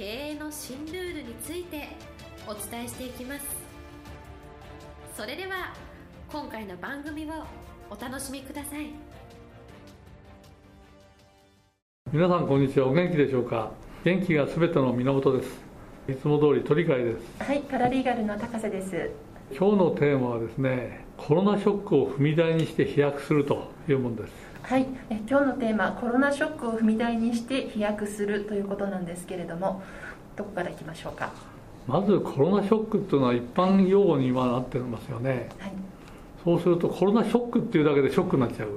経営の新ルールについてお伝えしていきます。それでは今回の番組をお楽しみください。皆さんこんにちは。お元気でしょうか？元気がすべての源です。いつも通り鳥飼です。はいパラリーガルの高瀬です。今日のテーマはですねコロナショックを踏み台にして飛躍するというものですはい。え今日のテーマコロナショックを踏み台にして飛躍するということなんですけれどもどこからいきましょうか？まずコロナショックっていうのは一般用語に今なってますよね、はい、そうするとコロナショックっていうだけでショックになっちゃう。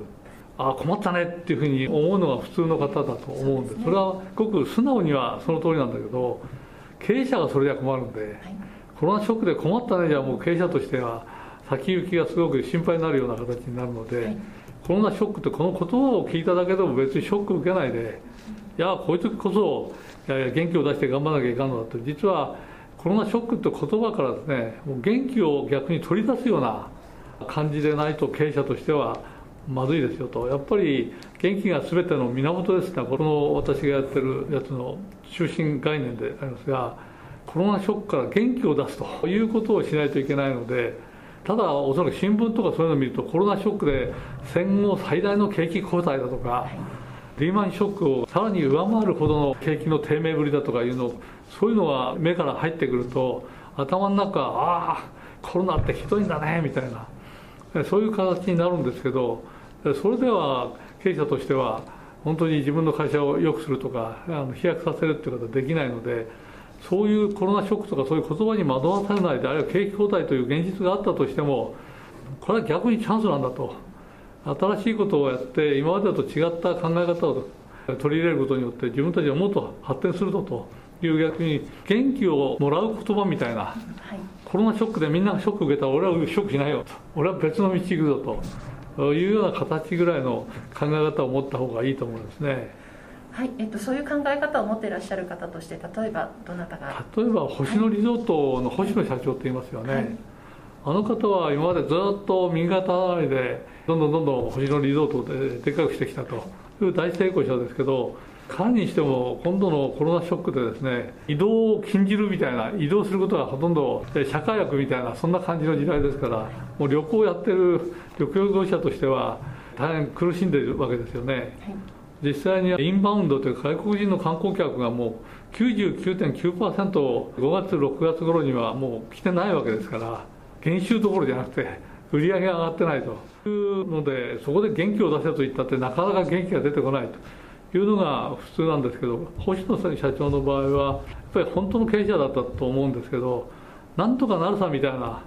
ああ困ったねっていうふうに思うのが普通の方だと思うんですそ、ね,、れはごく素直にはその通りなんだけど経営者がそれじゃ困るんで、はい、コロナショックで困ったねじゃもう経営者としては先行きがすごく心配になるような形になるので、はい、コロナショックってこの言葉を聞いただけでも別にショック受けないで、いやこういう時こそいやいや元気を出して頑張らなきゃいかんのだと。実はコロナショックって言葉からですねもう元気を逆に取り出すような感じでないと経営者としてはまずいですよと。やっぱり元気が全ての源ですね。この私がやってるやつの中心概念でありますがコロナショックから元気を出すということをしないといけないのでただおそらく新聞とかそういうのを見るとコロナショックで戦後最大の景気後退だとかリーマンショックをさらに上回るほどの景気の低迷ぶりだとかいうのそういうのが目から入ってくると頭の中ああコロナってひどいんだねみたいなそういう形になるんですけどそれでは経営者としては本当に自分の会社を良くするとかあの飛躍させるっていうことはできないのでそういうコロナショックとかそういう言葉に惑わされないであるいは景気後退という現実があったとしてもこれは逆にチャンスなんだと。新しいことをやって今までと違った考え方を取り入れることによって自分たちはもっと発展するぞと。いう逆に元気をもらう言葉みたいな、はい、コロナショックでみんながショック受けたら俺はショックしないよと。俺は別の道行くぞと。いうような形ぐらいの考え方を持った方がいいと思うんですね。はいえっと、そういう考え方を持っていらっしゃる方として例えばどなたが？例えば星野リゾートの星野社長って言いますよね、はい、あの方は今までずっと右肩上がりでどんどんどんどん星野リゾートででっかくしてきたと。いう大成功者ですけど彼にしても今度のコロナショックでですね移動を禁じるみたいな移動することがほとんど社会学みたいなそんな感じの時代ですからもう旅行をやってる旅行業者としては大変苦しんでいるわけですよね、はい実際にインバウンドという外国人の観光客がもう99.9%、5月、6月頃にはもう来てないわけですから、減収どころじゃなくて、売り上げが上がってないというので、そこで元気を出せと言ったって、なかなか元気が出てこないというのが普通なんですけど、星野社長の場合は、やっぱり本当の経営者だったと思うんですけど、なんとかなるさみたいな、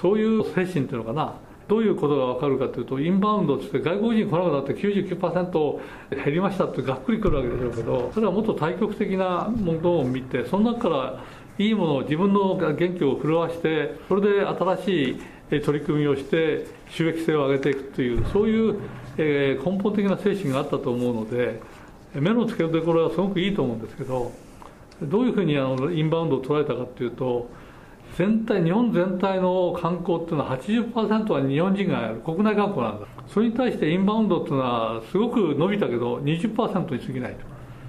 そういう精神っていうのかな。どういうことが分かるかというと、インバウンドって外国人来なくなって99%減りましたってがっくりくるわけでしょうけど、それはもっと対極的なものを見て、その中からいいものを自分の元気を震わして、それで新しい取り組みをして、収益性を上げていくという、そういう根本的な精神があったと思うので、目の付けどころはすごくいいと思うんですけど、どういうふうにあのインバウンドを捉えたかというと、全体、日本全体の観光っていうのは80%は日本人がやる、国内観光なんだ。それに対してインバウンドっていうのはすごく伸びたけど20%に過ぎないと。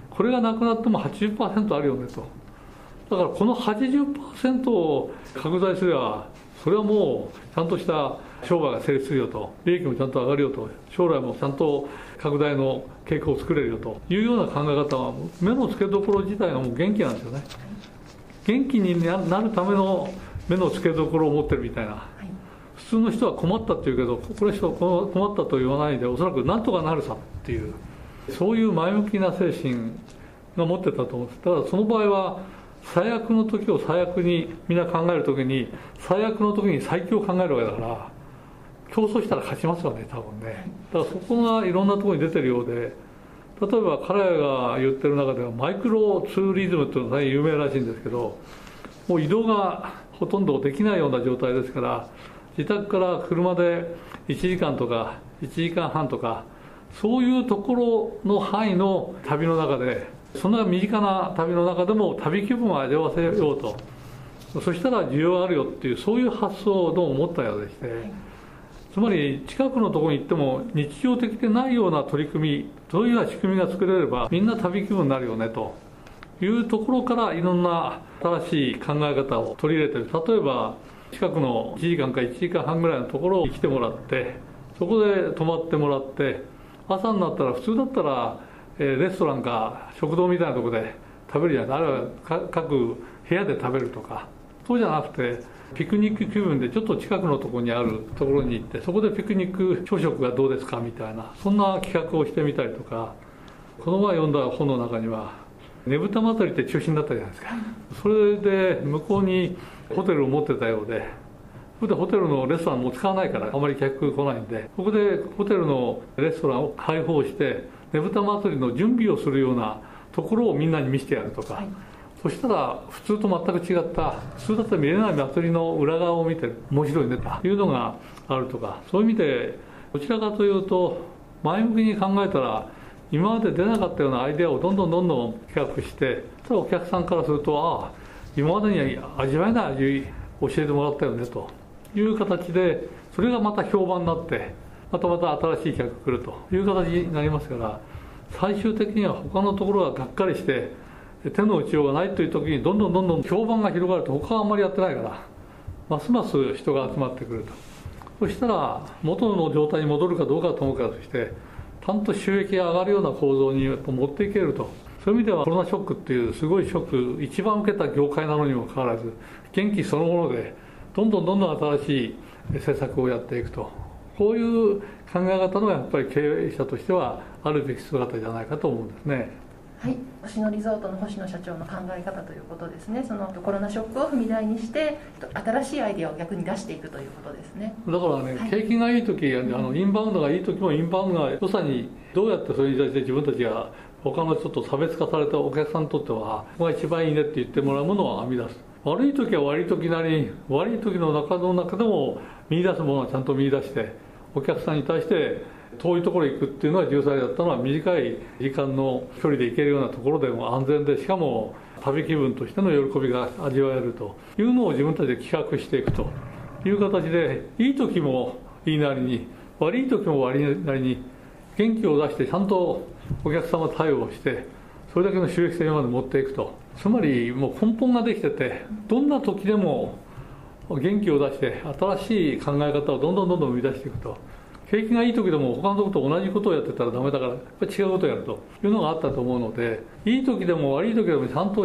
これがなくなっても80%あるよねと。だからこの80%を拡大すれば、それはもうちゃんとした商売が成立するよと、利益もちゃんと上がるよと、将来もちゃんと拡大の傾向を作れるよというような考え方は、目の付けどころ自体がもう元気なんですよね。元気になるための目の付けどころを持ってるみたいな、はい、普通の人は困ったって言うけどこれ人困ったと言わないでおそらくなんとかなるさっていう。そういう前向きな精神が持ってたと思うんです。ただその場合は最悪の時を最悪にみんな考える時に最悪の時に最強を考えるわけだから競争したら勝ちますよね多分ね。だからそこがいろんなところに出てるようで例えば彼らが言ってる中ではマイクロツーリズムっていうのが大変有名らしいんですけどもう移動がほとんどできないような状態ですから自宅から車で1時間とか1時間半とかそういうところの範囲の旅の中でそんな身近な旅の中でも旅気分を味わせようとそしたら需要あるよっていうそういう発想をどうも持ったようでして、つまり近くのところに行っても日常的でないような取り組みそういうような仕組みが作れればみんな旅気分になるよねと。いうところからいろんな新しい考え方を取り入れてる。例えば近くの1時間か1時間半ぐらいのところに来てもらってそこで泊まってもらって朝になったら普通だったらレストランか食堂みたいなとこで食べるじゃないあるいは各部屋で食べるとか。そうじゃなくてピクニック気分でちょっと近くのところにあるところに行ってそこでピクニック朝食がどうですかみたいなそんな企画をしてみたりとかこの前読んだ本の中にはねぶた祭りって中心だったじゃないですか。それで向こうにホテルを持ってたようでそれでホテルのレストランも使わないからあまり客来ないんでここでホテルのレストランを開放してねぶた祭りの準備をするようなところをみんなに見せてやるとか、はい、そしたら普通と全く違った普通だったら見れない祭りの裏側を見て面白いねというのがあるとかそういう意味でどちらかというと前向きに考えたら今まで出なかったようなアイデアをどんどんどんどん企画してただお客さんからするとああ今までには味わえない味教えてもらったよねという形でそれがまた評判になってまたまた新しい客が来るという形になりますから最終的には他のところががっかりして手の打ちようがないという時にどんどんどんどん評判が広がると他はあんまりやってないからますます人が集まってくると。そしたら元の状態に戻るかどうかと思うかとしてちゃんと収益が上がるような構造に持っていけると。そういう意味ではコロナショックっていうすごいショック一番受けた業界なのにもかかわらず元気そのものでどんどんどんどん新しい政策をやっていくと。こういう考え方のやっぱり経営者としてはあるべき姿じゃないかと思うんですね。はい、星野リゾートの星野社長の考え方ということですね、そのコロナショックを踏み台にして、新しいアイデアを逆に出していくということですね。だからね、はい、景気がいいとき、あのインバウンドがいいときも、インバウンドが良さに、どうやってそれに対して自分たちが、他のちょっと差別化されたお客さんにとっては、ここが一番いいねって言ってもらうものを編み出す。悪い時は悪い時なり悪い時の中の中でも見出すものはちゃんと見出してお客さんに対して遠いところへ行くっていうのは重罪だったのは短い時間の距離で行けるようなところでも安全でしかも旅気分としての喜びが味わえるというのを自分たちで企画していくという形でいい時もいいなりに悪い時も悪いなりに元気を出してちゃんとお客様対応してそれだけの収益性まで持っていくと。つまりもう根本ができててどんな時でも元気を出して新しい考え方をどんどんどんどん生み出していくと。景気がいい時でも他のとこと同じことをやってたらダメだからやっぱり違うことをやるというのがあったと思うのでいい時でも悪い時でもちゃんと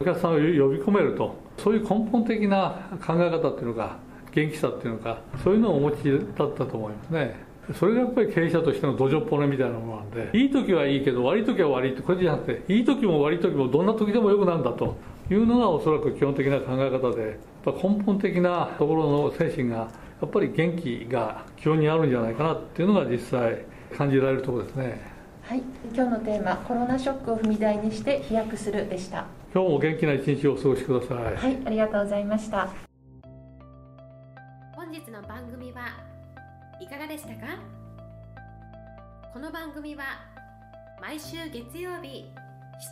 お客さんを呼び込めるとそういう根本的な考え方っていうのか元気さっていうのかそういうのをお持ちだったと思いますね。それがやっぱり経営者としての土壌っ骨みたいなものなんでいい時はいいけど悪い時は悪いってこれじゃなくていい時も悪い時もどんな時でもよくなるんだというのがおそらく基本的な考え方で根本的なところの精神がやっぱり元気が基本にあるんじゃないかなっていうのが実際感じられるところですね。はい。今日のテーマコロナショックを踏み台にして飛躍するでした。今日も元気な一日をお過ごしください。はい。ありがとうございました。本日の番組はいかがでしたか？この番組は毎週月曜日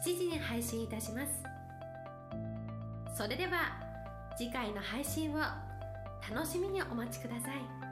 7時に配信いたします。それでは次回の配信を楽しみにお待ちください。